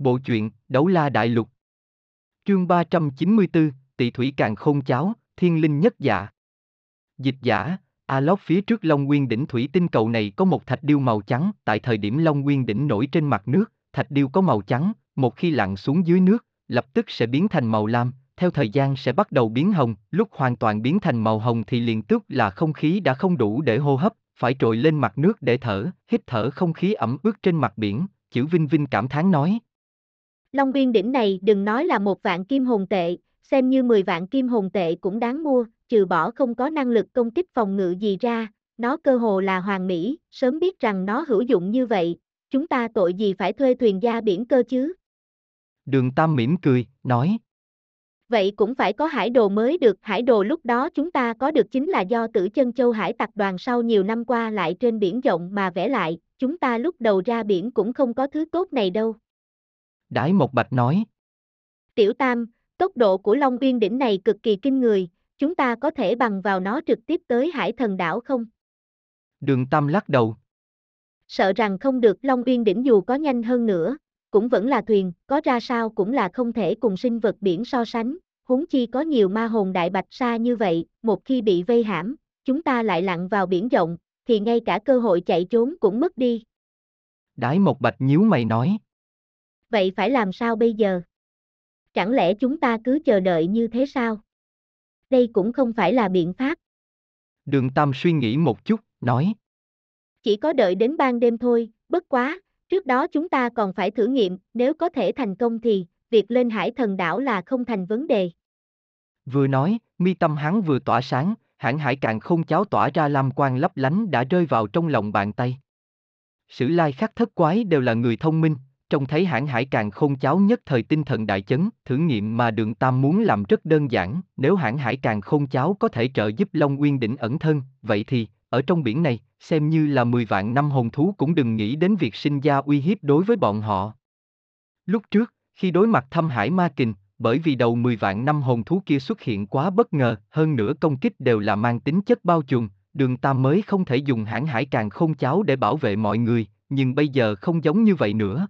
Bộ truyện Đấu La Đại Lục Chương 394, Tỷ Thủy Càng Khôn Cháo, Thiên Linh Nhất Dạ Dịch giả, A Lóc phía trước Long Nguyên đỉnh thủy tinh cầu này có một thạch điêu màu trắng, tại thời điểm Long Nguyên đỉnh nổi trên mặt nước, thạch điêu có màu trắng, một khi lặn xuống dưới nước, lập tức sẽ biến thành màu lam, theo thời gian sẽ bắt đầu biến hồng, lúc hoàn toàn biến thành màu hồng thì liền tức là không khí đã không đủ để hô hấp, phải trồi lên mặt nước để thở, hít thở không khí ẩm ướt trên mặt biển, chữ Vinh Vinh cảm thán nói. Long Nguyên đỉnh này đừng nói là một vạn kim hồn tệ, xem như 10 vạn kim hồn tệ cũng đáng mua, trừ bỏ không có năng lực công kích phòng ngự gì ra, nó cơ hồ là hoàng mỹ, sớm biết rằng nó hữu dụng như vậy, chúng ta tội gì phải thuê thuyền gia biển cơ chứ? Đường Tam mỉm cười, nói. Vậy cũng phải có hải đồ mới được, hải đồ lúc đó chúng ta có được chính là do tử chân châu hải tặc đoàn sau nhiều năm qua lại trên biển rộng mà vẽ lại, chúng ta lúc đầu ra biển cũng không có thứ tốt này đâu. Đái Một Bạch nói. Tiểu Tam, tốc độ của Long Uyên đỉnh này cực kỳ kinh người, chúng ta có thể bằng vào nó trực tiếp tới hải thần đảo không? Đường Tam lắc đầu. Sợ rằng không được Long Uyên đỉnh dù có nhanh hơn nữa, cũng vẫn là thuyền, có ra sao cũng là không thể cùng sinh vật biển so sánh, huống chi có nhiều ma hồn đại bạch sa như vậy, một khi bị vây hãm, chúng ta lại lặn vào biển rộng, thì ngay cả cơ hội chạy trốn cũng mất đi. Đái một bạch nhíu mày nói. Vậy phải làm sao bây giờ? Chẳng lẽ chúng ta cứ chờ đợi như thế sao? Đây cũng không phải là biện pháp. Đường Tam suy nghĩ một chút, nói. Chỉ có đợi đến ban đêm thôi, bất quá, trước đó chúng ta còn phải thử nghiệm, nếu có thể thành công thì, việc lên hải thần đảo là không thành vấn đề. Vừa nói, mi tâm hắn vừa tỏa sáng, hãng hải cạn không cháo tỏa ra lam quang lấp lánh đã rơi vào trong lòng bàn tay. Sử lai khắc thất quái đều là người thông minh, trông thấy hãng hải càng khôn cháo nhất thời tinh thần đại chấn, thử nghiệm mà đường Tam muốn làm rất đơn giản, nếu hãng hải càng khôn cháo có thể trợ giúp Long Nguyên đỉnh ẩn thân, vậy thì, ở trong biển này, xem như là 10 vạn năm hồn thú cũng đừng nghĩ đến việc sinh ra uy hiếp đối với bọn họ. Lúc trước, khi đối mặt thâm hải ma kình, bởi vì đầu 10 vạn năm hồn thú kia xuất hiện quá bất ngờ, hơn nữa công kích đều là mang tính chất bao trùm, đường Tam mới không thể dùng hãng hải càng khôn cháo để bảo vệ mọi người, nhưng bây giờ không giống như vậy nữa.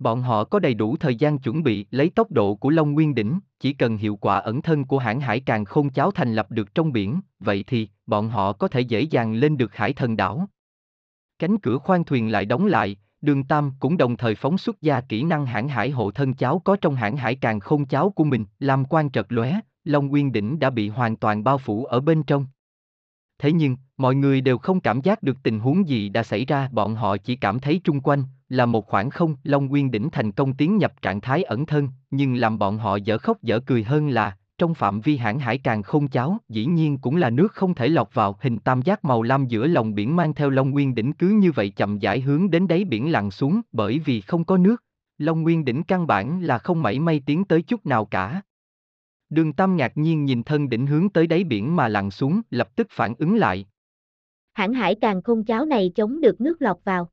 Bọn họ có đầy đủ thời gian chuẩn bị lấy tốc độ của Long Nguyên Đỉnh, chỉ cần hiệu quả ẩn thân của hãng hải càng không cháo thành lập được trong biển, vậy thì, bọn họ có thể dễ dàng lên được hải thần đảo. Cánh cửa khoang thuyền lại đóng lại, đường Tam cũng đồng thời phóng xuất ra kỹ năng hãng hải hộ thân cháo có trong hãng hải càng không cháo của mình, làm quan trật lóe, Long Nguyên Đỉnh đã bị hoàn toàn bao phủ ở bên trong. Thế nhưng, mọi người đều không cảm giác được tình huống gì đã xảy ra, bọn họ chỉ cảm thấy trung quanh, là một khoảng không, Long Nguyên Đỉnh thành công tiến nhập trạng thái ẩn thân, nhưng làm bọn họ dở khóc dở cười hơn là, trong phạm vi hãng hải càng không cháo, dĩ nhiên cũng là nước không thể lọt vào, hình tam giác màu lam giữa lòng biển mang theo Long Nguyên Đỉnh cứ như vậy chậm rãi hướng đến đáy biển lặn xuống, bởi vì không có nước, Long Nguyên Đỉnh căn bản là không mảy may tiến tới chút nào cả. Đường Tam ngạc nhiên nhìn thân đỉnh hướng tới đáy biển mà lặn xuống, lập tức phản ứng lại. Hãng hải càng không cháo này chống được nước lọt vào.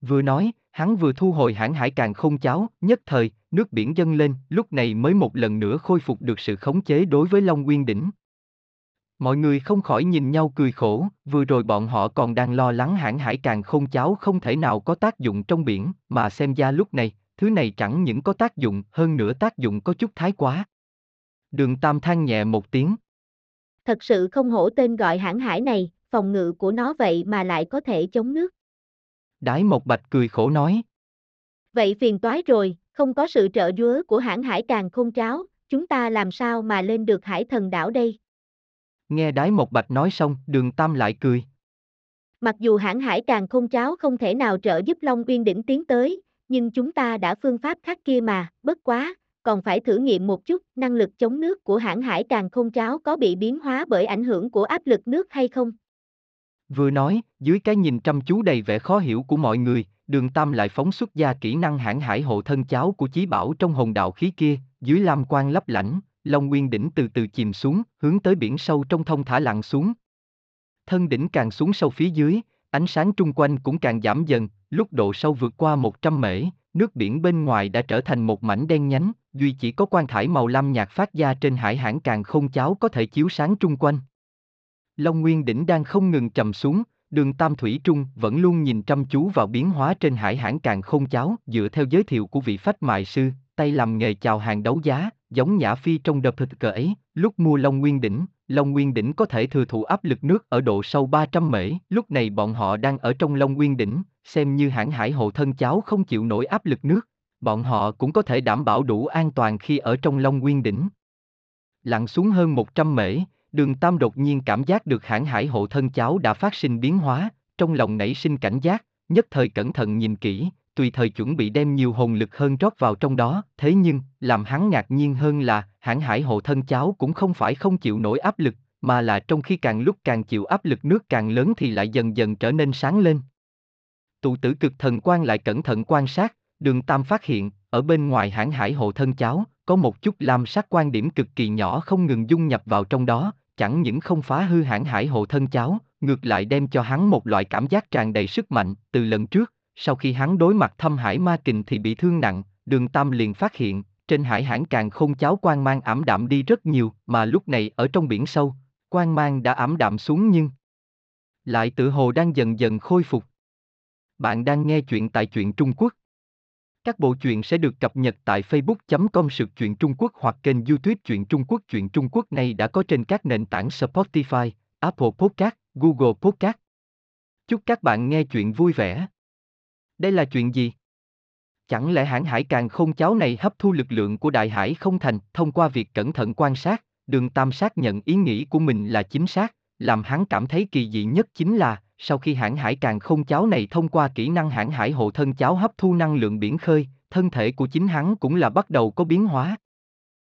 Vừa nói, hắn vừa thu hồi hãng hải càng không cháo, nhất thời, nước biển dâng lên, lúc này mới một lần nữa khôi phục được sự khống chế đối với Long Nguyên Đỉnh. Mọi người không khỏi nhìn nhau cười khổ, vừa rồi bọn họ còn đang lo lắng hãng hải càng không cháo không thể nào có tác dụng trong biển, mà xem ra lúc này, thứ này chẳng những có tác dụng, hơn nữa tác dụng có chút thái quá. Đường Tam than nhẹ một tiếng. Thật sự không hổ tên gọi hãng hải này, phòng ngự của nó vậy mà lại có thể chống nước. Đái Mộc Bạch cười khổ nói. Vậy phiền toái rồi, không có sự trợ giúp của hãng hải càng không tráo, chúng ta làm sao mà lên được hải thần đảo đây? Nghe Đái Mộc Bạch nói xong, đường Tam lại cười. Mặc dù hãng hải càng không tráo không thể nào trợ giúp Long Uyên đỉnh tiến tới, nhưng chúng ta đã phương pháp khác kia mà, bất quá, còn phải thử nghiệm một chút, năng lực chống nước của hãng hải càng không tráo có bị biến hóa bởi ảnh hưởng của áp lực nước hay không? Vừa nói, dưới cái nhìn chăm chú đầy vẻ khó hiểu của mọi người, đường Tam lại phóng xuất ra kỹ năng hãng hải hộ thân cháo của chí bảo trong hồn đạo khí kia, dưới lam quang lấp lảnh, Long Nguyên đỉnh từ từ chìm xuống, hướng tới biển sâu trong thông thả lặn xuống. Thân đỉnh càng xuống sâu phía dưới, ánh sáng trung quanh cũng càng giảm dần, lúc độ sâu vượt qua 100 mễ, nước biển bên ngoài đã trở thành một mảnh đen nhánh, duy chỉ có quan thải màu lam nhạt phát ra trên hải hãng càng không cháo có thể chiếu sáng trung quanh. Long Nguyên đỉnh đang không ngừng trầm xuống, Đường Tam Thủy Trung vẫn luôn nhìn chăm chú vào biến hóa trên hải hãng càng không cháo dựa theo giới thiệu của vị phách mại sư, tay làm nghề chào hàng đấu giá, giống Nhã Phi trong đợt thực cờ ấy, lúc mua Long Nguyên Đỉnh, Long Nguyên Đỉnh có thể thừa thụ áp lực nước ở độ sâu 300 mễ, lúc này bọn họ đang ở trong Long Nguyên Đỉnh, xem như hãng hải hộ thân cháo không chịu nổi áp lực nước, bọn họ cũng có thể đảm bảo đủ an toàn khi ở trong Long Nguyên Đỉnh. Lặn xuống hơn 100 mễ, đường Tam đột nhiên cảm giác được hãng hải hộ thân cháu đã phát sinh biến hóa, trong lòng nảy sinh cảnh giác, nhất thời cẩn thận nhìn kỹ, tùy thời chuẩn bị đem nhiều hồn lực hơn rót vào trong đó, thế nhưng, làm hắn ngạc nhiên hơn là, hãng hải hộ thân cháu cũng không phải không chịu nổi áp lực, mà là trong khi càng lúc càng chịu áp lực nước càng lớn thì lại dần dần trở nên sáng lên. Tụ tử cực thần quan lại cẩn thận quan sát, đường Tam phát hiện, ở bên ngoài hãng hải hộ thân cháu có một chút lam sắc quan điểm cực kỳ nhỏ không ngừng dung nhập vào trong đó, chẳng những không phá hư hãng hải hộ thân cháu, ngược lại đem cho hắn một loại cảm giác tràn đầy sức mạnh, từ lần trước, sau khi hắn đối mặt thâm hải ma kình thì bị thương nặng, đường Tam liền phát hiện, trên hải hãng càng không cháu quan mang ảm đạm đi rất nhiều, mà lúc này ở trong biển sâu, quan mang đã ảm đạm xuống nhưng lại tự hồ đang dần dần khôi phục. Bạn đang nghe chuyện tại truyện Trung Quốc. Các bộ truyện sẽ được cập nhật tại facebook.com sự truyện Trung Quốc hoặc kênh youtube truyện Trung Quốc. Truyện Trung Quốc này đã có trên các nền tảng Spotify, Apple Podcast, Google Podcast. Chúc các bạn nghe chuyện vui vẻ. Đây là chuyện gì? Chẳng lẽ hãng hải càng không cháo này hấp thu lực lượng của đại hải không thành thông qua việc cẩn thận quan sát, đường tam xác nhận ý nghĩ của mình là chính xác, làm hắn cảm thấy kỳ dị nhất chính là, sau khi hãng hải càng không cháo này thông qua kỹ năng hãng hải hộ thân cháo hấp thu năng lượng biển khơi, thân thể của chính hắn cũng là bắt đầu có biến hóa.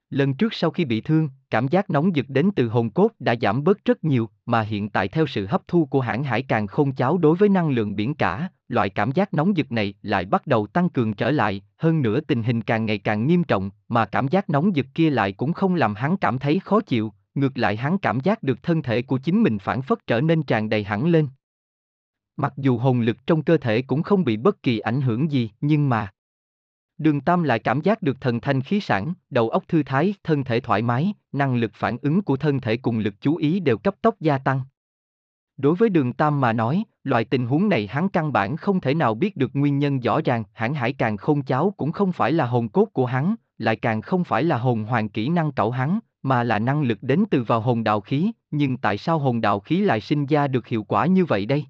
Lần trước sau khi bị thương, cảm giác nóng rực đến từ hồn cốt đã giảm bớt rất nhiều, mà hiện tại theo sự hấp thu của hãng hải càng không cháo đối với năng lượng biển cả, loại cảm giác nóng rực này lại bắt đầu tăng cường trở lại, hơn nữa tình hình càng ngày càng nghiêm trọng, mà cảm giác nóng rực kia lại cũng không làm hắn cảm thấy khó chịu, ngược lại hắn cảm giác được thân thể của chính mình phản phất trở nên tràn đầy hẳn lên. Mặc dù hồn lực trong cơ thể cũng không bị bất kỳ ảnh hưởng gì, nhưng mà Đường Tam lại cảm giác được thần thanh khí sản, đầu óc thư thái, thân thể thoải mái, năng lực phản ứng của thân thể cùng lực chú ý đều cấp tốc gia tăng. Đối với đường Tam mà nói, loại tình huống này hắn căn bản không thể nào biết được nguyên nhân rõ ràng, hãng hải càng không cháo cũng không phải là hồn cốt của hắn, lại càng không phải là hồn hoàng kỹ năng cậu hắn, mà là năng lực đến từ vào hồn đạo khí, nhưng tại sao hồn đạo khí lại sinh ra được hiệu quả như vậy đây?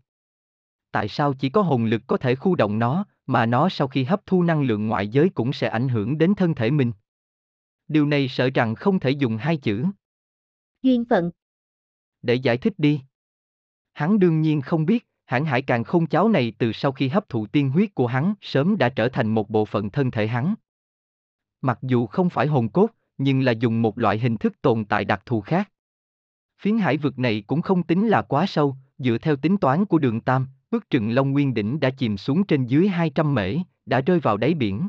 Tại sao chỉ có hồn lực có thể khu động nó, mà nó sau khi hấp thu năng lượng ngoại giới cũng sẽ ảnh hưởng đến thân thể mình? Điều này sợ rằng không thể dùng hai chữ. Duyên phận. Để giải thích đi. Hắn đương nhiên không biết, hãng hải càng không cháo này từ sau khi hấp thụ tiên huyết của hắn sớm đã trở thành một bộ phận thân thể hắn. Mặc dù không phải hồn cốt, nhưng là dùng một loại hình thức tồn tại đặc thù khác. Phiến hải vực này cũng không tính là quá sâu, dựa theo tính toán của đường Tam, ước chừng Long Nguyên đỉnh đã chìm xuống trên dưới 200 mễ, đã rơi vào đáy biển.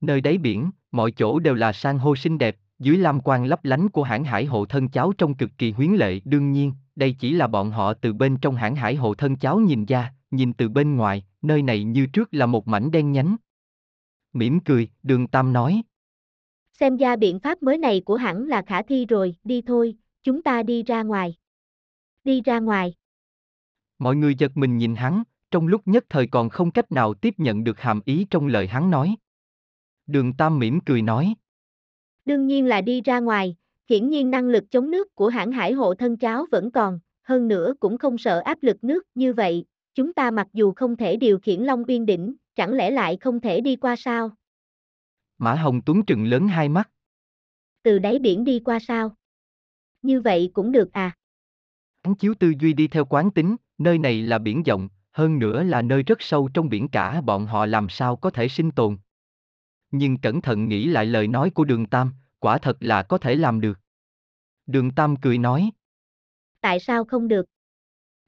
Nơi đáy biển, mọi chỗ đều là san hô xinh đẹp, dưới lam quang lấp lánh của hãng hải hộ thân cháo trông cực kỳ huyến lệ. Đương nhiên, đây chỉ là bọn họ từ bên trong hãng hải hộ thân cháo nhìn ra, nhìn từ bên ngoài, nơi này như trước là một mảnh đen nhánh. Mỉm cười, đường Tam nói. Xem ra biện pháp mới này của hãng là khả thi rồi, đi thôi, chúng ta đi ra ngoài. Đi ra ngoài. Mọi người giật mình nhìn hắn, trong lúc nhất thời còn không cách nào tiếp nhận được hàm ý trong lời hắn nói. Đường Tam mỉm cười nói. Đương nhiên là đi ra ngoài, hiển nhiên năng lực chống nước của hãng hải hộ thân cháo vẫn còn, hơn nữa cũng không sợ áp lực nước như vậy, chúng ta mặc dù không thể điều khiển Long Uyên Đỉnh, chẳng lẽ lại không thể đi qua sao? Mã Hồng Tuấn trừng lớn hai mắt. Từ đáy biển đi qua sao? Như vậy cũng được à? Hắn chiếu tư duy đi theo quán tính, nơi này là biển rộng, hơn nữa là nơi rất sâu trong biển cả bọn họ làm sao có thể sinh tồn. Nhưng cẩn thận nghĩ lại lời nói của đường Tam, quả thật là có thể làm được. Đường Tam cười nói. Tại sao không được?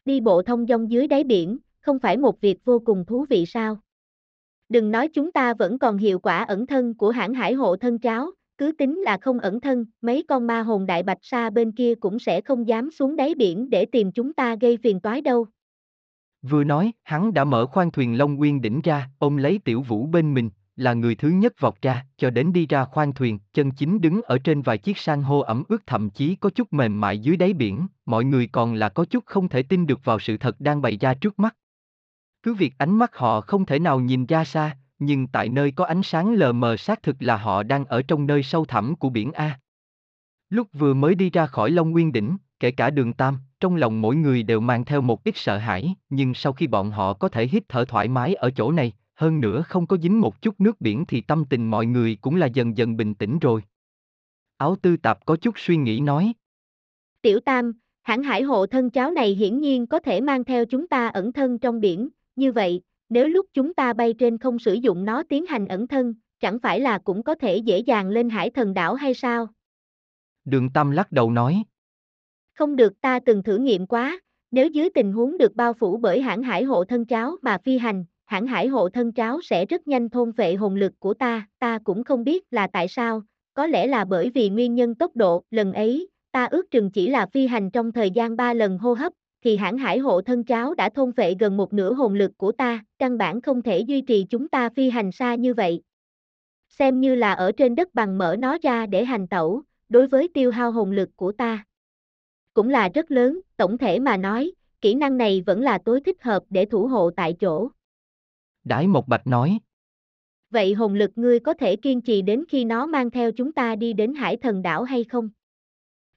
Đi bộ thông dong dưới đáy biển, không phải một việc vô cùng thú vị sao? Đừng nói chúng ta vẫn còn hiệu quả ẩn thân của hãng hải hộ thân cháo, cứ tính là không ẩn thân, mấy con ma hồn đại bạch sa bên kia cũng sẽ không dám xuống đáy biển để tìm chúng ta gây phiền toái đâu. Vừa nói, hắn đã mở khoang thuyền Long Nguyên đỉnh ra, ôm lấy tiểu vũ bên mình, là người thứ nhất vọt ra, cho đến đi ra khoang thuyền, chân chính đứng ở trên vài chiếc san hô ẩm ướt thậm chí có chút mềm mại dưới đáy biển, mọi người còn là có chút không thể tin được vào sự thật đang bày ra trước mắt. Cứ việc ánh mắt họ không thể nào nhìn ra xa, nhưng tại nơi có ánh sáng lờ mờ xác thực là họ đang ở trong nơi sâu thẳm của biển A. Lúc vừa mới đi ra khỏi Long Nguyên Đỉnh, kể cả đường Tam, trong lòng mỗi người đều mang theo một ít sợ hãi, nhưng sau khi bọn họ có thể hít thở thoải mái ở chỗ này, hơn nữa không có dính một chút nước biển thì tâm tình mọi người cũng là dần dần bình tĩnh rồi. Áo tư tạp có chút suy nghĩ nói. Tiểu Tam, hãng hải hộ thân cháu này hiển nhiên có thể mang theo chúng ta ẩn thân trong biển, như vậy, nếu lúc chúng ta bay trên không sử dụng nó tiến hành ẩn thân, chẳng phải là cũng có thể dễ dàng lên hải thần đảo hay sao? Đường Tam lắc đầu nói. Không được ta từng thử nghiệm quá, nếu dưới tình huống được bao phủ bởi hãng hải hộ thân cháo mà phi hành, hãng hải hộ thân cháo sẽ rất nhanh thôn vệ hồn lực của ta, ta cũng không biết là tại sao, có lẽ là bởi vì nguyên nhân tốc độ, lần ấy, ta ước chừng chỉ là phi hành trong thời gian 3 lần hô hấp, thì hãng hải hộ thân cháo đã thôn vệ gần một nửa hồn lực của ta, căn bản không thể duy trì chúng ta phi hành xa như vậy. Xem như là ở trên đất bằng mở nó ra để hành tẩu, đối với tiêu hao hồn lực của ta. Cũng là rất lớn, tổng thể mà nói, kỹ năng này vẫn là tối thích hợp để thủ hộ tại chỗ. Đái Mộc Bạch nói. Vậy hồn lực ngươi có thể kiên trì đến khi nó mang theo chúng ta đi đến hải thần đảo hay không?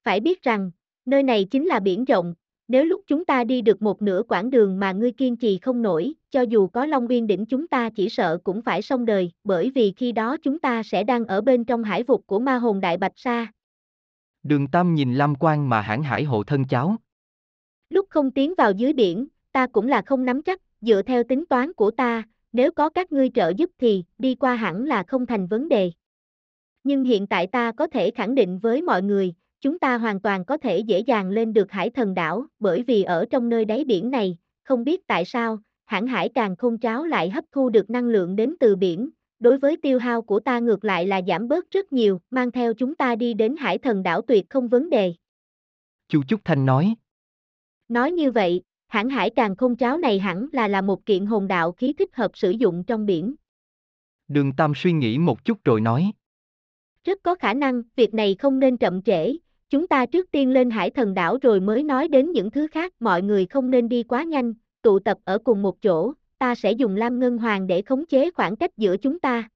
Phải biết rằng, nơi này chính là biển rộng, nếu lúc chúng ta đi được một nửa quãng đường mà ngươi kiên trì không nổi, cho dù có Long Biên đỉnh chúng ta chỉ sợ cũng phải xong đời, bởi vì khi đó chúng ta sẽ đang ở bên trong hải vực của ma hồn Đại Bạch Sa. Đường Tam nhìn Lam Quan mà hãng hải hộ thân cháu. Lúc không tiến vào dưới biển, ta cũng là không nắm chắc, dựa theo tính toán của ta, nếu có các ngươi trợ giúp thì, đi qua hẳn là không thành vấn đề. Nhưng hiện tại ta có thể khẳng định với mọi người, chúng ta hoàn toàn có thể dễ dàng lên được hải thần đảo, bởi vì ở trong nơi đáy biển này, không biết tại sao, hãng hải càng không cháo lại hấp thu được năng lượng đến từ biển, đối với tiêu hao của ta ngược lại là giảm bớt rất nhiều, mang theo chúng ta đi đến hải thần đảo tuyệt không vấn đề. Chu Trúc Thanh nói. Nói như vậy, hãng hải càng không cháo này hẳn là là một kiện hồn đạo khí thích hợp sử dụng trong biển. Đường Tam suy nghĩ một chút rồi nói. Rất có khả năng, việc này không nên chậm trễ, chúng ta trước tiên lên hải thần đảo rồi mới nói đến những thứ khác, mọi người không nên đi quá nhanh, tụ tập ở cùng một chỗ, ta sẽ dùng Lam Ngân Hoàng để khống chế khoảng cách giữa chúng ta.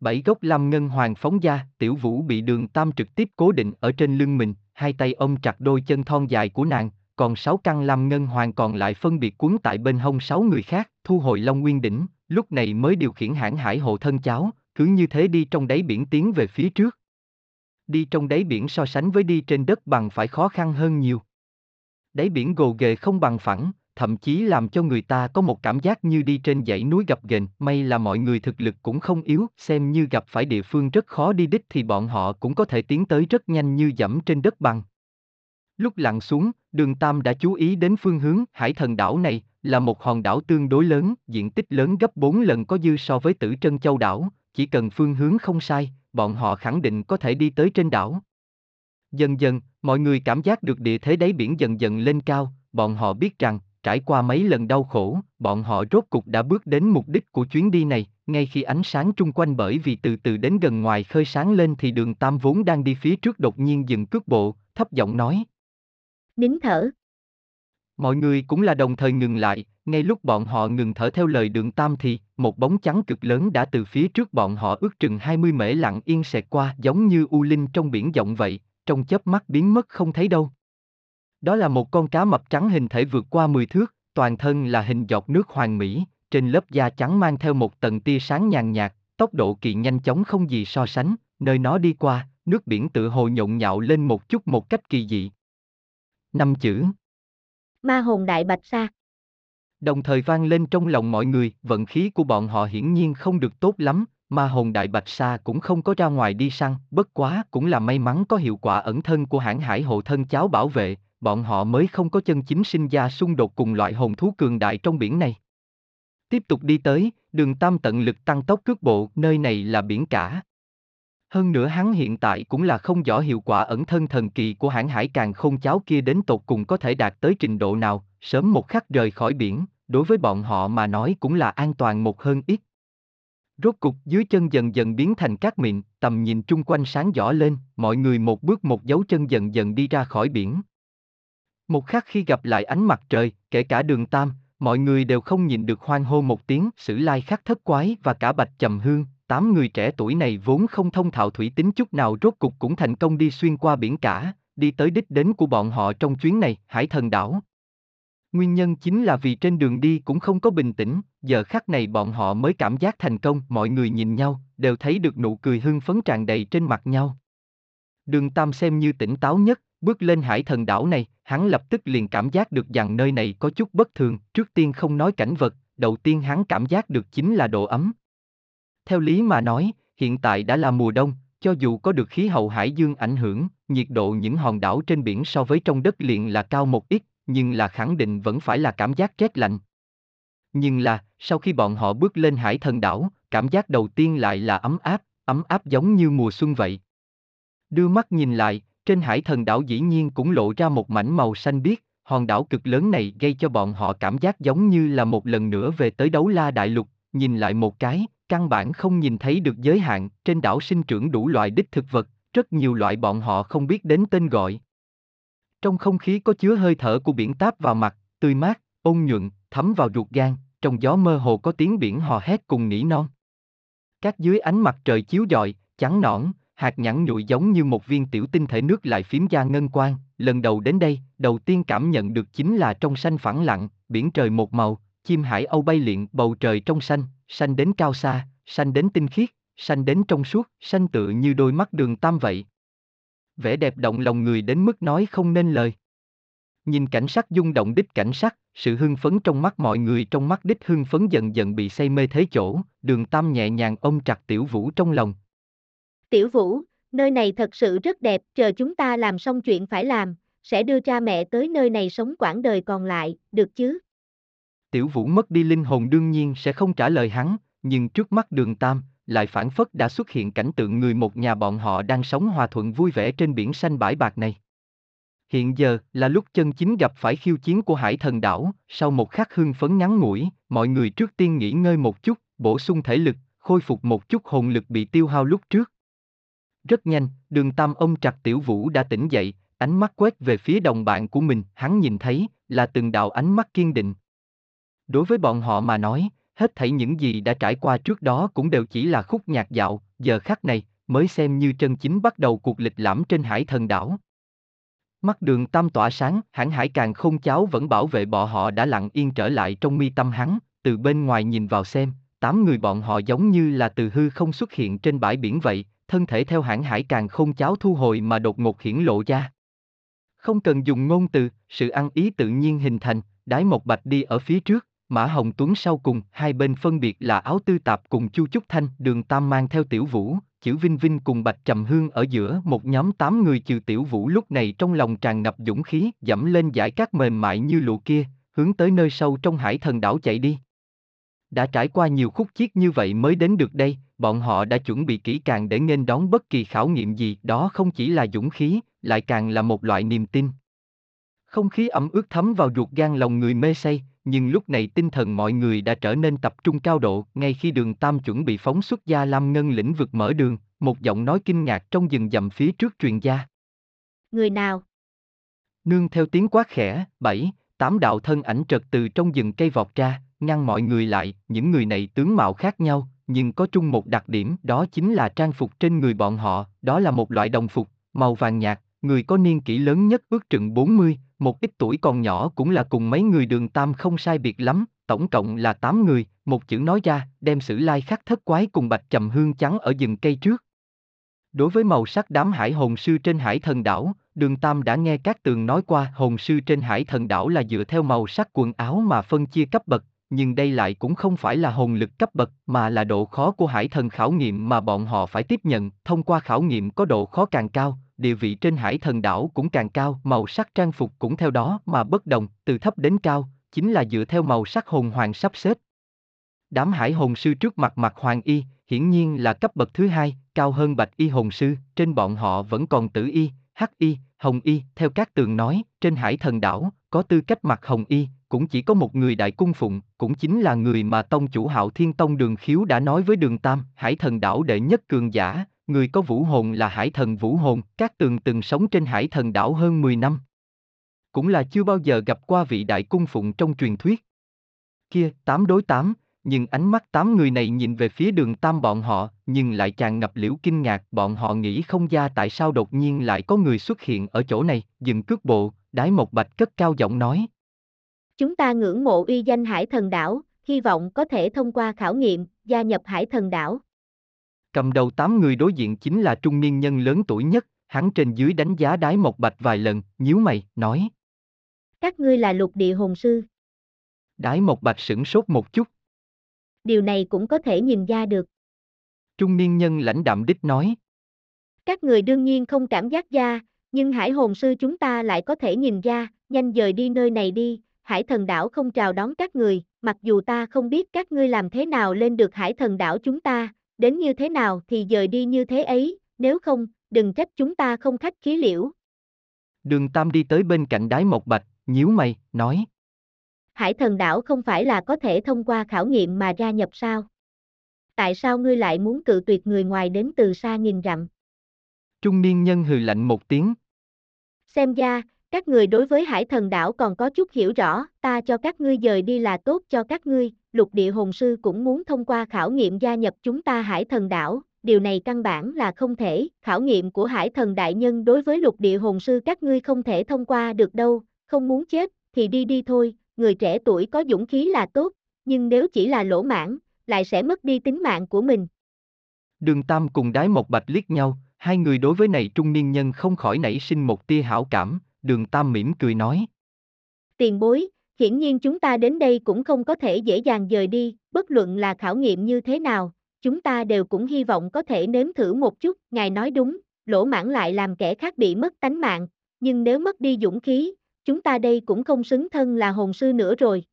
Bảy gốc Lam Ngân Hoàng phóng ra, tiểu vũ bị đường tam trực tiếp cố định ở trên lưng mình, hai tay ôm chặt đôi chân thon dài của nàng, còn sáu căn Lam Ngân Hoàng còn lại phân biệt cuốn tại bên hông sáu người khác, thu hồi Long Nguyên Đỉnh, lúc này mới điều khiển hãng hải hộ thân cháu, cứ như thế đi trong đáy biển tiến về phía trước. Đi trong đáy biển so sánh với đi trên đất bằng phải khó khăn hơn nhiều. Đáy biển gồ ghề không bằng phẳng, thậm chí làm cho người ta có một cảm giác như đi trên dãy núi gặp ghềnh, may là mọi người thực lực cũng không yếu, xem như gặp phải địa phương rất khó đi đích thì bọn họ cũng có thể tiến tới rất nhanh như dẫm trên đất bằng. Lúc lặn xuống, đường Tam đã chú ý đến phương hướng hải thần đảo này, là một hòn đảo tương đối lớn, diện tích lớn gấp 4 lần có dư so với tử Trân Châu đảo, chỉ cần phương hướng không sai, bọn họ khẳng định có thể đi tới trên đảo. Dần dần, mọi người cảm giác được địa thế đáy biển dần dần lên cao, bọn họ biết rằng, trải qua mấy lần đau khổ, bọn họ rốt cục đã bước đến mục đích của chuyến đi này, ngay khi ánh sáng trung quanh bởi vì từ từ đến gần ngoài khơi sáng lên thì đường Tam vốn đang đi phía trước đột nhiên dừng cước bộ, thấp giọng nói. Nín thở. Mọi người cũng là đồng thời ngừng lại, ngay lúc bọn họ ngừng thở theo lời đường Tam thì, một bóng trắng cực lớn đã từ phía trước bọn họ ước chừng 20 mễ lặng yên xẹt qua giống như u linh trong biển rộng vậy, trong chớp mắt biến mất không thấy đâu. Đó là một con cá mập trắng hình thể vượt qua 10 thước, toàn thân là hình giọt nước hoàng mỹ, trên lớp da trắng mang theo một tầng tia sáng nhàn nhạt, tốc độ kỳ nhanh chóng không gì so sánh, nơi nó đi qua, nước biển tự hồ nhộn nhạo lên một chút một cách kỳ dị. Năm chữ Ma hồn đại bạch sa Đồng thời vang lên trong lòng mọi người, vận khí của bọn họ hiển nhiên không được tốt lắm, ma hồn đại bạch sa cũng không có ra ngoài đi săn, bất quá cũng là may mắn có hiệu quả ẩn thân của hãng hải hộ thân cháo bảo vệ, bọn họ mới không có chân chính sinh ra xung đột cùng loại hồn thú cường đại trong biển này. Tiếp tục đi tới, đường tam tận lực tăng tốc cước bộ, nơi này là biển cả. Hơn nữa hắn hiện tại cũng là không rõ hiệu quả ẩn thân thần kỳ của hãng hải càng không cháo kia đến tột cùng có thể đạt tới trình độ nào, sớm một khắc rời khỏi biển, đối với bọn họ mà nói cũng là an toàn một hơn ít. Rốt cục dưới chân dần dần biến thành cát mịn, tầm nhìn chung quanh sáng rõ lên, mọi người một bước một dấu chân dần dần đi ra khỏi biển. Một khắc khi gặp lại ánh mặt trời, kể cả đường Tam, mọi người đều không nhìn được hoang hô một tiếng, sử lai khắc thất quái và cả bạch trầm hương, tám người trẻ tuổi này vốn không thông thạo thủy tính chút nào rốt cục cũng thành công đi xuyên qua biển cả, đi tới đích đến của bọn họ trong chuyến này, hải thần đảo. Nguyên nhân chính là vì trên đường đi cũng không có bình tĩnh, giờ khắc này bọn họ mới cảm giác thành công, mọi người nhìn nhau, đều thấy được nụ cười hưng phấn tràn đầy trên mặt nhau. Đường Tam xem như tỉnh táo nhất, bước lên hải thần đảo này, hắn lập tức liền cảm giác được rằng nơi này có chút bất thường, trước tiên không nói cảnh vật, đầu tiên hắn cảm giác được chính là độ ấm. Theo lý mà nói, hiện tại đã là mùa đông, cho dù có được khí hậu hải dương ảnh hưởng, nhiệt độ những hòn đảo trên biển so với trong đất liền là cao một ít, nhưng là khẳng định vẫn phải là cảm giác rét lạnh. Nhưng là, sau khi bọn họ bước lên hải thần đảo, cảm giác đầu tiên lại là ấm áp, ấm áp giống như mùa xuân vậy. Đưa mắt nhìn lại, trên hải thần đảo dĩ nhiên cũng lộ ra một mảnh màu xanh biếc, hòn đảo cực lớn này gây cho bọn họ cảm giác giống như là một lần nữa về tới đấu la đại lục, nhìn lại một cái, căn bản không nhìn thấy được giới hạn, trên đảo sinh trưởng đủ loại đích thực vật, rất nhiều loại bọn họ không biết đến tên gọi. Trong không khí có chứa hơi thở của biển táp vào mặt, tươi mát, ôn nhuận, thấm vào ruột gan, trong gió mơ hồ có tiếng biển hò hét cùng nỉ non. Các dưới ánh mặt trời chiếu dọi, trắng nõn, hạt nhẵn nhụi giống như một viên tiểu tinh thể nước lại phím da ngân quang, lần đầu đến đây, đầu tiên cảm nhận được chính là trong xanh phẳng lặng, biển trời một màu, chim hải âu bay liện, bầu trời trong xanh, xanh đến cao xa, xanh đến tinh khiết, xanh đến trong suốt, xanh tựa như đôi mắt đường tam vậy. Vẻ đẹp động lòng người đến mức nói không nên lời. Nhìn cảnh sắc dung động đích cảnh sắc, sự hưng phấn trong mắt mọi người trong mắt đích hưng phấn dần dần bị say mê thế chỗ, đường tam nhẹ nhàng ôm chặt tiểu vũ trong lòng. Tiểu vũ, nơi này thật sự rất đẹp, chờ chúng ta làm xong chuyện phải làm, sẽ đưa cha mẹ tới nơi này sống quãng đời còn lại, được chứ? Tiểu vũ mất đi linh hồn đương nhiên sẽ không trả lời hắn, nhưng trước mắt đường tam, lại phản phất đã xuất hiện cảnh tượng người một nhà bọn họ đang sống hòa thuận vui vẻ trên biển xanh bãi bạc này. Hiện giờ là lúc chân chính gặp phải khiêu chiến của hải thần đảo, sau một khắc hưng phấn ngắn ngủi, mọi người trước tiên nghỉ ngơi một chút, bổ sung thể lực, khôi phục một chút hồn lực bị tiêu hao lúc trước. Rất nhanh, đường tam ông trặc tiểu vũ đã tỉnh dậy, ánh mắt quét về phía đồng bạn của mình, hắn nhìn thấy, là từng đạo ánh mắt kiên định. Đối với bọn họ mà nói, hết thảy những gì đã trải qua trước đó cũng đều chỉ là khúc nhạc dạo, giờ khắc này, mới xem như chân chính bắt đầu cuộc lịch lãm trên hải thần đảo. Mắt đường tam tỏa sáng, hãng hải càng không cháo vẫn bảo vệ bọn họ đã lặng yên trở lại trong mi tâm hắn, từ bên ngoài nhìn vào xem, tám người bọn họ giống như là từ hư không xuất hiện trên bãi biển vậy, thân thể theo hãng hải càng không cháo thu hồi mà đột ngột hiển lộ ra. Không cần dùng ngôn từ, sự ăn ý tự nhiên hình thành, đái một bạch đi ở phía trước, Mã Hồng Tuấn sau cùng, hai bên phân biệt là áo tư tạp cùng Chu Trúc Thanh, đường Tam mang theo Tiểu Vũ, chữ Vinh Vinh cùng Bạch Trầm Hương ở giữa một nhóm tám người trừ Tiểu Vũ lúc này trong lòng tràn ngập dũng khí, dẫm lên giải cát mềm mại như lụa kia, hướng tới nơi sâu trong hải thần đảo chạy đi. Đã trải qua nhiều khúc chiết như vậy mới đến được đây, bọn họ đã chuẩn bị kỹ càng để nghênh đón bất kỳ khảo nghiệm gì, đó không chỉ là dũng khí, lại càng là một loại niềm tin. Không khí ẩm ướt thấm vào ruột gan lòng người mê say, nhưng lúc này tinh thần mọi người đã trở nên tập trung cao độ, ngay khi đường Tam chuẩn bị phóng xuất gia Lam Ngân lĩnh vực mở đường, một giọng nói kinh ngạc trong rừng dầm phía trước truyền gia. Người nào? Nương theo tiếng quát khẽ, bảy, tám đạo thân ảnh trật từ trong rừng cây vọt ra, ngăn mọi người lại, những người này tướng mạo khác nhau, nhưng có chung một đặc điểm, đó chính là trang phục trên người bọn họ, đó là một loại đồng phục, màu vàng nhạt, người có niên kỷ lớn nhất ước chừng 40, một ít tuổi còn nhỏ cũng là cùng mấy người đường tam không sai biệt lắm, tổng cộng là 8 người, một chữ nói ra, đem sử lai khắc thất quái cùng bạch trầm hương trắng ở rừng cây trước. Đối với màu sắc đám hải hồn sư trên hải thần đảo, đường tam đã nghe các tường nói qua hồn sư trên hải thần đảo là dựa theo màu sắc quần áo mà phân chia cấp bậc, nhưng đây lại cũng không phải là hồn lực cấp bậc mà là độ khó của hải thần khảo nghiệm mà bọn họ phải tiếp nhận, thông qua khảo nghiệm có độ khó càng cao, địa vị trên hải thần đảo cũng càng cao, màu sắc trang phục cũng theo đó mà bất đồng, từ thấp đến cao, chính là dựa theo màu sắc hồn hoàng sắp xếp. Đám hải hồn sư trước mặt mặt hoàng y, hiển nhiên là cấp bậc thứ hai, cao hơn bạch y hồn sư, trên bọn họ vẫn còn tử y, hắc y, hồng y, theo các tường nói, trên hải thần đảo, có tư cách mặc hồng y, cũng chỉ có một người đại cung phụng, cũng chính là người mà tông chủ hạo thiên tông đường khiếu đã nói với đường tam, hải thần đảo đệ nhất cường giả, người có vũ hồn là hải thần vũ hồn, các tường từng sống trên hải thần đảo hơn 10 năm. Cũng là chưa bao giờ gặp qua vị đại cung phụng trong truyền thuyết. Kia, tám đối tám, nhưng ánh mắt tám người này nhìn về phía đường tam bọn họ, nhưng lại tràn ngập liễu kinh ngạc, bọn họ nghĩ không ra tại sao đột nhiên lại có người xuất hiện ở chỗ này, dừng cước bộ, đái một bạch cất cao giọng nói. Chúng ta ngưỡng mộ uy danh hải thần đảo, hy vọng có thể thông qua khảo nghiệm, gia nhập hải thần đảo. Cầm đầu tám người đối diện chính là trung niên nhân lớn tuổi nhất, hắn trên dưới đánh giá đái một bạch vài lần, nhíu mày, nói. Các ngươi là lục địa hồn sư. Đái một bạch sửng sốt một chút. Điều này cũng có thể nhìn ra được. Trung niên nhân lãnh đạm đích nói. Các người đương nhiên không cảm giác ra, nhưng hải hồn sư chúng ta lại có thể nhìn ra, nhanh dời đi nơi này đi, hải thần đảo không chào đón các người, mặc dù ta không biết các ngươi làm thế nào lên được hải thần đảo chúng ta, đến như thế nào thì dời đi như thế ấy, nếu không, đừng trách chúng ta không khách khí liễu. Đường Tam đi tới bên cạnh đái một bạch, nhíu mày, nói. Hải thần đảo không phải là có thể thông qua khảo nghiệm mà gia nhập sao? Tại sao ngươi lại muốn cự tuyệt người ngoài đến từ xa nghìn dặm? Trung niên nhân hừ lạnh một tiếng. Xem ra, các người đối với hải thần đảo còn có chút hiểu rõ, ta cho các ngươi dời đi là tốt cho các ngươi, lục địa hồn sư cũng muốn thông qua khảo nghiệm gia nhập chúng ta hải thần đảo, điều này căn bản là không thể, khảo nghiệm của hải thần đại nhân đối với lục địa hồn sư các ngươi không thể thông qua được đâu, không muốn chết, thì đi đi thôi, người trẻ tuổi có dũng khí là tốt, nhưng nếu chỉ là lỗ mãn, lại sẽ mất đi tính mạng của mình. Đường Tam cùng đái một bạch liếc nhau, hai người đối với này trung niên nhân không khỏi nảy sinh một tia hảo cảm, đường Tam mỉm cười nói. Tiền bối, hiển nhiên chúng ta đến đây cũng không có thể dễ dàng rời đi, bất luận là khảo nghiệm như thế nào, chúng ta đều cũng hy vọng có thể nếm thử một chút, ngài nói đúng, lỗ mãn lại làm kẻ khác bị mất tánh mạng, nhưng nếu mất đi dũng khí, chúng ta đây cũng không xứng thân là hồn sư nữa rồi.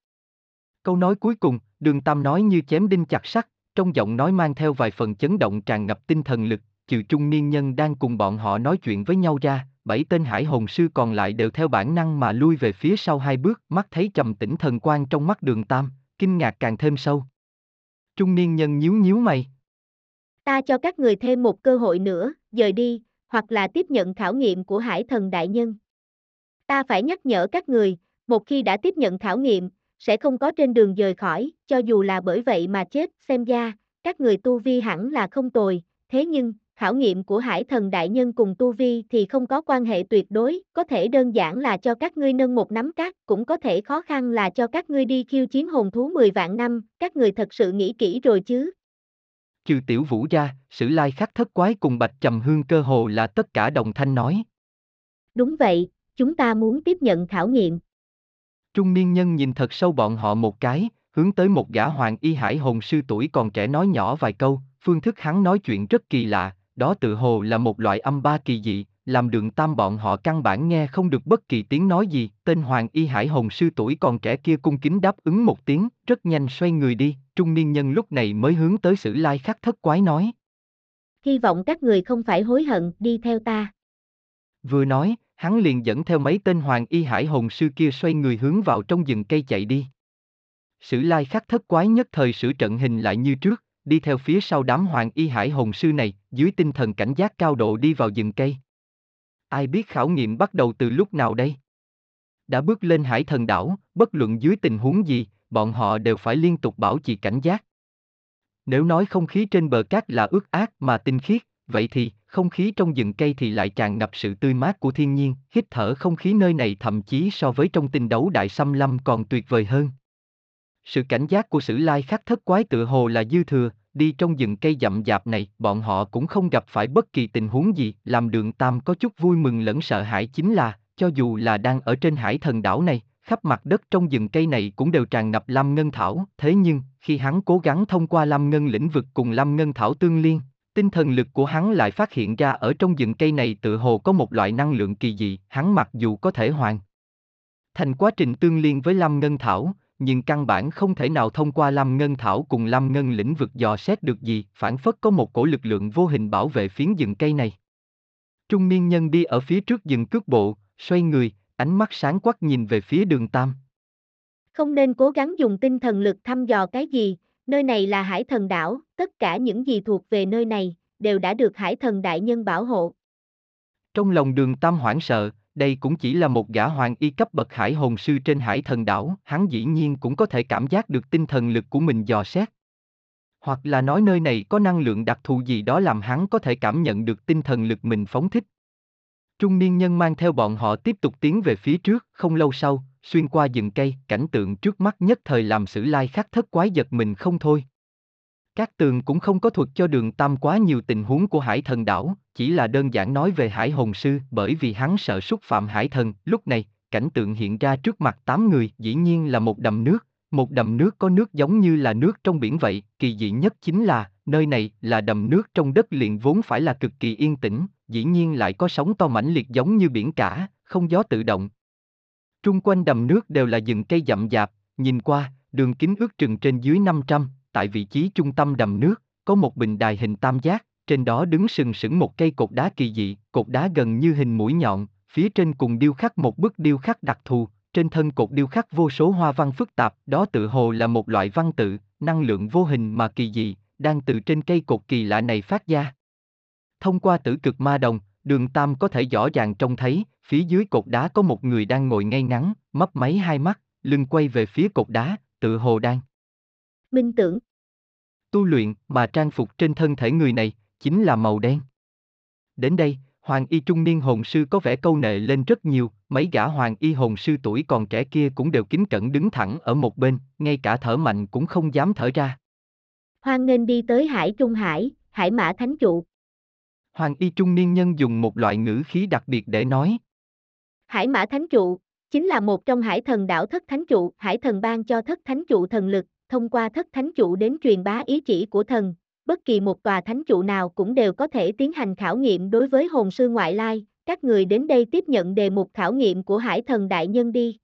Câu nói cuối cùng, đường Tam nói như chém đinh chặt sắt, trong giọng nói mang theo vài phần chấn động tràn ngập tinh thần lực, trừ trung niên nhân đang cùng bọn họ nói chuyện với nhau ra, bảy tên hải hồn sư còn lại đều theo bản năng mà lui về phía sau hai bước, mắt thấy trầm tĩnh thần quan trong mắt đường Tam, kinh ngạc càng thêm sâu. Trung niên nhân nhíu nhíu mày. Ta cho các người thêm một cơ hội nữa, dời đi, hoặc là tiếp nhận khảo nghiệm của hải thần đại nhân. Ta phải nhắc nhở các người, một khi đã tiếp nhận khảo nghiệm, sẽ không có trên đường rời khỏi, cho dù là bởi vậy mà chết, xem ra, các người tu vi hẳn là không tồi, thế nhưng, khảo nghiệm của hải thần đại nhân cùng tu vi thì không có quan hệ tuyệt đối, có thể đơn giản là cho các ngươi nâng một nắm cát, cũng có thể khó khăn là cho các ngươi đi khiêu chiến hồn thú 10 vạn năm, các người thật sự nghĩ kỹ rồi chứ. Trừ tiểu vũ ra, sử lai khắc thất quái cùng bạch trầm hương cơ hồ là tất cả đồng thanh nói. Đúng vậy, chúng ta muốn tiếp nhận khảo nghiệm. Trung niên nhân nhìn thật sâu bọn họ một cái, hướng tới một gã hoàng y hải hồn sư tuổi còn trẻ nói nhỏ vài câu, phương thức hắn nói chuyện rất kỳ lạ, đó tự hồ là một loại âm ba kỳ dị, làm đường tam bọn họ căn bản nghe không được bất kỳ tiếng nói gì, tên Hoàng Y Hải Hồng sư tuổi còn trẻ kia cung kính đáp ứng một tiếng, rất nhanh xoay người đi, trung niên nhân lúc này mới hướng tới sử lai khắc thất quái nói. Hy vọng các người không phải hối hận, đi theo ta. Vừa nói, hắn liền dẫn theo mấy tên Hoàng Y Hải Hồng sư kia xoay người hướng vào trong rừng cây chạy đi. Sử lai khắc thất quái nhất thời sửa trận hình lại như trước, đi theo phía sau đám hoàng y hải hồn sư này, dưới tinh thần cảnh giác cao độ đi vào rừng cây. Ai biết khảo nghiệm bắt đầu từ lúc nào đây? Đã bước lên hải thần đảo, bất luận dưới tình huống gì, bọn họ đều phải liên tục bảo trì cảnh giác. Nếu nói không khí trên bờ cát là ướt át mà tinh khiết, vậy thì, không khí trong rừng cây thì lại tràn ngập sự tươi mát của thiên nhiên, hít thở không khí nơi này thậm chí so với trong tinh đấu đại xâm lâm còn tuyệt vời hơn. Sự cảnh giác của sử lai khắc thất quái tự hồ là dư thừa, đi trong rừng cây dậm dạp này, bọn họ cũng không gặp phải bất kỳ tình huống gì, làm đường Tam có chút vui mừng lẫn sợ hãi chính là, cho dù là đang ở trên hải thần đảo này, khắp mặt đất trong rừng cây này cũng đều tràn ngập lam ngân thảo, thế nhưng, khi hắn cố gắng thông qua lam ngân lĩnh vực cùng lam ngân thảo tương liên, tinh thần lực của hắn lại phát hiện ra ở trong rừng cây này tự hồ có một loại năng lượng kỳ dị, hắn mặc dù có thể hoàn thành quá trình tương liên với lam ngân thảo, nhưng căn bản không thể nào thông qua Lam Ngân Thảo cùng Lam Ngân lĩnh vực dò xét được gì, phản phất có một cổ lực lượng vô hình bảo vệ phiến rừng cây này. Trung niên nhân đi ở phía trước rừng cước bộ, xoay người, ánh mắt sáng quắc nhìn về phía đường Tam. Không nên cố gắng dùng tinh thần lực thăm dò cái gì, nơi này là hải thần đảo, tất cả những gì thuộc về nơi này, đều đã được hải thần đại nhân bảo hộ. Trong lòng đường Tam hoảng sợ, đây cũng chỉ là một gã hoàng y cấp bậc hải hồn sư trên hải thần đảo, hắn dĩ nhiên cũng có thể cảm giác được tinh thần lực của mình dò xét. Hoặc là nói nơi này có năng lượng đặc thù gì đó làm hắn có thể cảm nhận được tinh thần lực mình phóng thích. Trung niên nhân mang theo bọn họ tiếp tục tiến về phía trước, không lâu sau, xuyên qua rừng cây, cảnh tượng trước mắt nhất thời làm sử lai khắc thất quái giật mình không thôi. Các tường cũng không có thuật cho đường tam quá nhiều tình huống của hải thần đảo, chỉ là đơn giản nói về hải hồn sư bởi vì hắn sợ xúc phạm hải thần. Lúc này, cảnh tượng hiện ra trước mặt tám người dĩ nhiên là một đầm nước, một đầm nước có nước giống như là nước trong biển vậy, kỳ dị nhất chính là, nơi này là đầm nước trong đất liền vốn phải là cực kỳ yên tĩnh, dĩ nhiên lại có sóng to mãnh liệt giống như biển cả, không gió tự động. Trung quanh đầm nước đều là rừng cây dặm dạp, nhìn qua, đường kính ước chừng trên dưới 500, tại vị trí trung tâm đầm nước, có một bình đài hình tam giác, trên đó đứng sừng sững một cây cột đá kỳ dị, cột đá gần như hình mũi nhọn, phía trên cùng điêu khắc một bức điêu khắc đặc thù, trên thân cột điêu khắc vô số hoa văn phức tạp, đó tự hồ là một loại văn tự, năng lượng vô hình mà kỳ dị, đang từ trên cây cột kỳ lạ này phát ra. Thông qua tử cực ma đồng, đường Tam có thể rõ ràng trông thấy, phía dưới cột đá có một người đang ngồi ngay ngắn, mấp máy hai mắt, lưng quay về phía cột đá, tự hồ đang Minh tưởng. Tu luyện mà trang phục trên thân thể người này, chính là màu đen. Đến đây, Hoàng y trung niên hồn sư có vẻ câu nệ lên rất nhiều, mấy gã hoàng y hồn sư tuổi còn trẻ kia cũng đều kính cẩn đứng thẳng ở một bên, ngay cả thở mạnh cũng không dám thở ra. Hoan nên đi tới Hải Trung Hải, Hải Mã Thánh Trụ. Hoàng y trung niên nhân dùng một loại ngữ khí đặc biệt để nói. Hải Mã Thánh Trụ, chính là một trong hải thần đảo thất thánh trụ, hải thần ban cho thất thánh trụ thần lực, thông qua thất thánh trụ đến truyền bá ý chỉ của thần, bất kỳ một tòa thánh trụ nào cũng đều có thể tiến hành khảo nghiệm đối với hồn sư ngoại lai, các người đến đây tiếp nhận đề mục khảo nghiệm của hải thần đại nhân đi.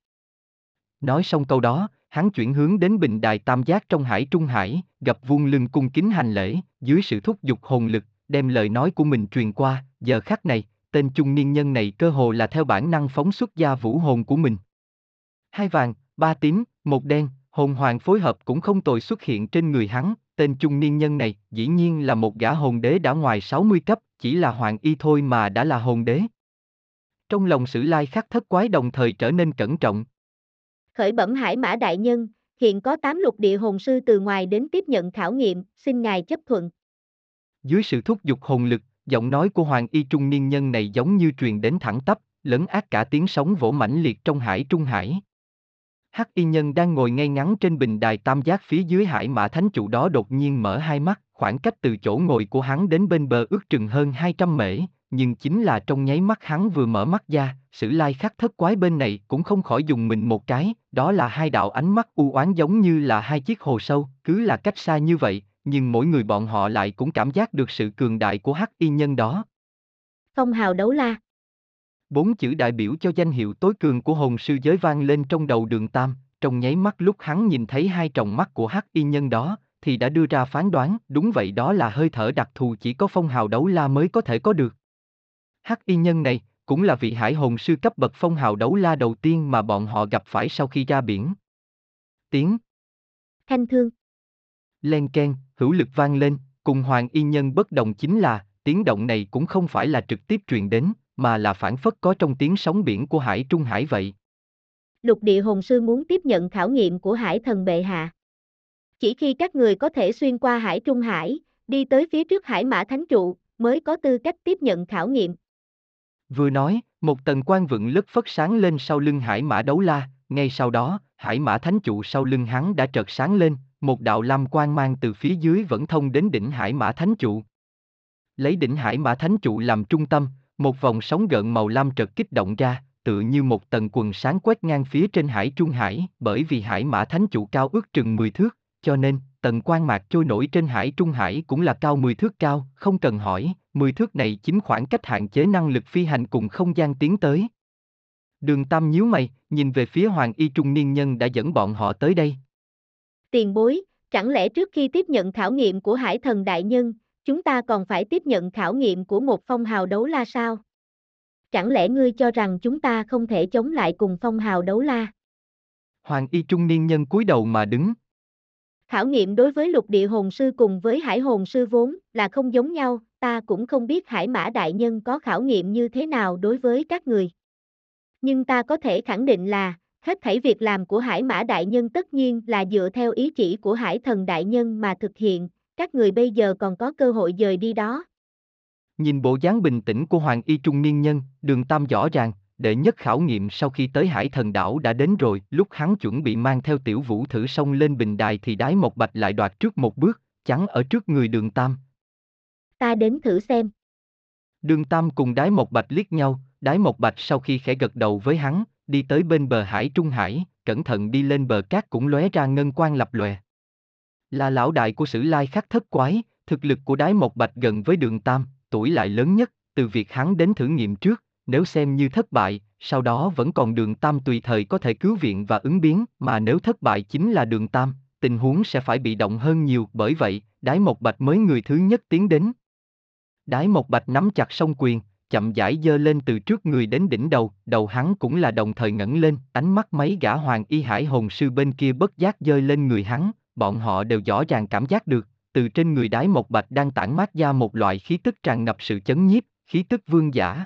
Nói xong câu đó, hắn chuyển hướng đến bình đài tam giác trong hải trung hải, gặp vuông lưng cung kính hành lễ, dưới sự thúc giục hồn lực, đem lời nói của mình truyền qua, giờ khắc này, tên trung niên nhân này cơ hồ là theo bản năng phóng xuất ra vũ hồn của mình. Hai vàng, ba tím, một đen, hồn hoàng phối hợp cũng không tồi xuất hiện trên người hắn, tên trung niên nhân này dĩ nhiên là một gã hồn đế đã ngoài 60 cấp, chỉ là hoàng y thôi mà đã là hồn đế. Trong lòng sử lai khắc thất quái đồng thời trở nên cẩn trọng. Khởi bẩm hải mã đại nhân, hiện có 8 lục địa hồn sư từ ngoài đến tiếp nhận khảo nghiệm, xin ngài chấp thuận. Dưới sự thúc giục hồn lực, giọng nói của hoàng y trung niên nhân này giống như truyền đến thẳng tắp, lấn ác cả tiếng sóng vỗ mãnh liệt trong hải trung hải. Hắc y nhân đang ngồi ngay ngắn trên bình đài tam giác phía dưới hải mã thánh trụ đó đột nhiên mở hai mắt, khoảng cách từ chỗ ngồi của hắn đến bên bờ ước chừng hơn 200 mễ, nhưng chính là trong nháy mắt hắn vừa mở mắt ra, sử lai khắc thất quái bên này cũng không khỏi dùng mình một cái, đó là hai đạo ánh mắt u oán giống như là hai chiếc hồ sâu, cứ là cách xa như vậy, nhưng mỗi người bọn họ lại cũng cảm giác được sự cường đại của hắc y nhân đó. Phong hào đấu la Bốn chữ đại biểu cho danh hiệu tối cường của hồn sư giới vang lên trong đầu đường Tam, trong nháy mắt lúc hắn nhìn thấy hai tròng mắt của hắc y nhân đó, thì đã đưa ra phán đoán, đúng vậy đó là hơi thở đặc thù chỉ có phong hào đấu la mới có thể có được. Hắc y nhân này, cũng là vị hải hồn sư cấp bậc phong hào đấu la đầu tiên mà bọn họ gặp phải sau khi ra biển. Tiếng Thanh thương Len ken, hữu lực vang lên, cùng hoàng y nhân bất đồng chính là, tiếng động này cũng không phải là trực tiếp truyền đến, mà là phản phất có trong tiếng sóng biển của hải trung hải vậy. Lục địa hồn sư muốn tiếp nhận khảo nghiệm của hải thần bệ hạ. Chỉ khi các người có thể xuyên qua hải trung hải, đi tới phía trước hải mã thánh trụ, mới có tư cách tiếp nhận khảo nghiệm. Vừa nói, một tầng quan vựng lất phất sáng lên sau lưng hải mã đấu la, ngay sau đó, hải mã thánh trụ sau lưng hắn đã trợt sáng lên, một đạo lam quang mang từ phía dưới vẫn thông đến đỉnh hải mã thánh trụ. Lấy đỉnh hải mã thánh trụ làm trung tâm, một vòng sóng gợn màu lam trật kích động ra, tự như một tầng quần sáng quét ngang phía trên hải trung hải, bởi vì hải mã thánh chủ cao ước chừng 10 thước, cho nên, tầng quan mạc trôi nổi trên hải trung hải cũng là cao 10 thước cao, không cần hỏi, 10 thước này chính khoảng cách hạn chế năng lực phi hành cùng không gian tiến tới. Đường Tam nhíu mày, nhìn về phía Hoàng Y trung niên nhân đã dẫn bọn họ tới đây. Tiền bối, chẳng lẽ trước khi tiếp nhận khảo nghiệm của hải thần đại nhân, chúng ta còn phải tiếp nhận khảo nghiệm của một phong hào đấu la sao? Chẳng lẽ ngươi cho rằng chúng ta không thể chống lại cùng phong hào đấu la? Hoàng y trung niên nhân cúi đầu mà đứng. Khảo nghiệm đối với lục địa hồn sư cùng với hải hồn sư vốn là không giống nhau, ta cũng không biết hải mã đại nhân có khảo nghiệm như thế nào đối với các người. Nhưng ta có thể khẳng định là, hết thảy việc làm của hải mã đại nhân tất nhiên là dựa theo ý chỉ của hải thần đại nhân mà thực hiện, các người bây giờ còn có cơ hội dời đi đó. Nhìn bộ dáng bình tĩnh của Hoàng y trung niên nhân, đường Tam rõ ràng, đệ nhất khảo nghiệm sau khi tới hải thần đảo đã đến rồi, lúc hắn chuẩn bị mang theo tiểu vũ thử sông lên bình đài thì đái một bạch lại đoạt trước một bước, chắn ở trước người đường Tam. Ta đến thử xem. Đường Tam cùng đái một bạch liếc nhau, đái một bạch sau khi khẽ gật đầu với hắn, đi tới bên bờ hải Trung Hải, cẩn thận đi lên bờ cát cũng lóe ra ngân quang lập lòe. Là lão đại của sử lai khắc thất quái, thực lực của đái mộc bạch gần với đường Tam, tuổi lại lớn nhất, từ việc hắn đến thử nghiệm trước, nếu xem như thất bại, sau đó vẫn còn đường Tam tùy thời có thể cứu viện và ứng biến, mà nếu thất bại chính là đường Tam, tình huống sẽ phải bị động hơn nhiều, bởi vậy, Đái Mộc Bạch mới người thứ nhất tiến đến. Đái Mộc Bạch nắm chặt song quyền, chậm rãi dơ lên từ trước người đến đỉnh đầu, đầu hắn cũng là đồng thời ngẩng lên, ánh mắt mấy gã hoàng y hải hồn sư bên kia bất giác dơi lên người hắn, bọn họ đều rõ ràng cảm giác được, từ trên người đái Mộc Bạch đang tản mát ra một loại khí tức tràn ngập sự chấn nhiếp, khí tức vương giả,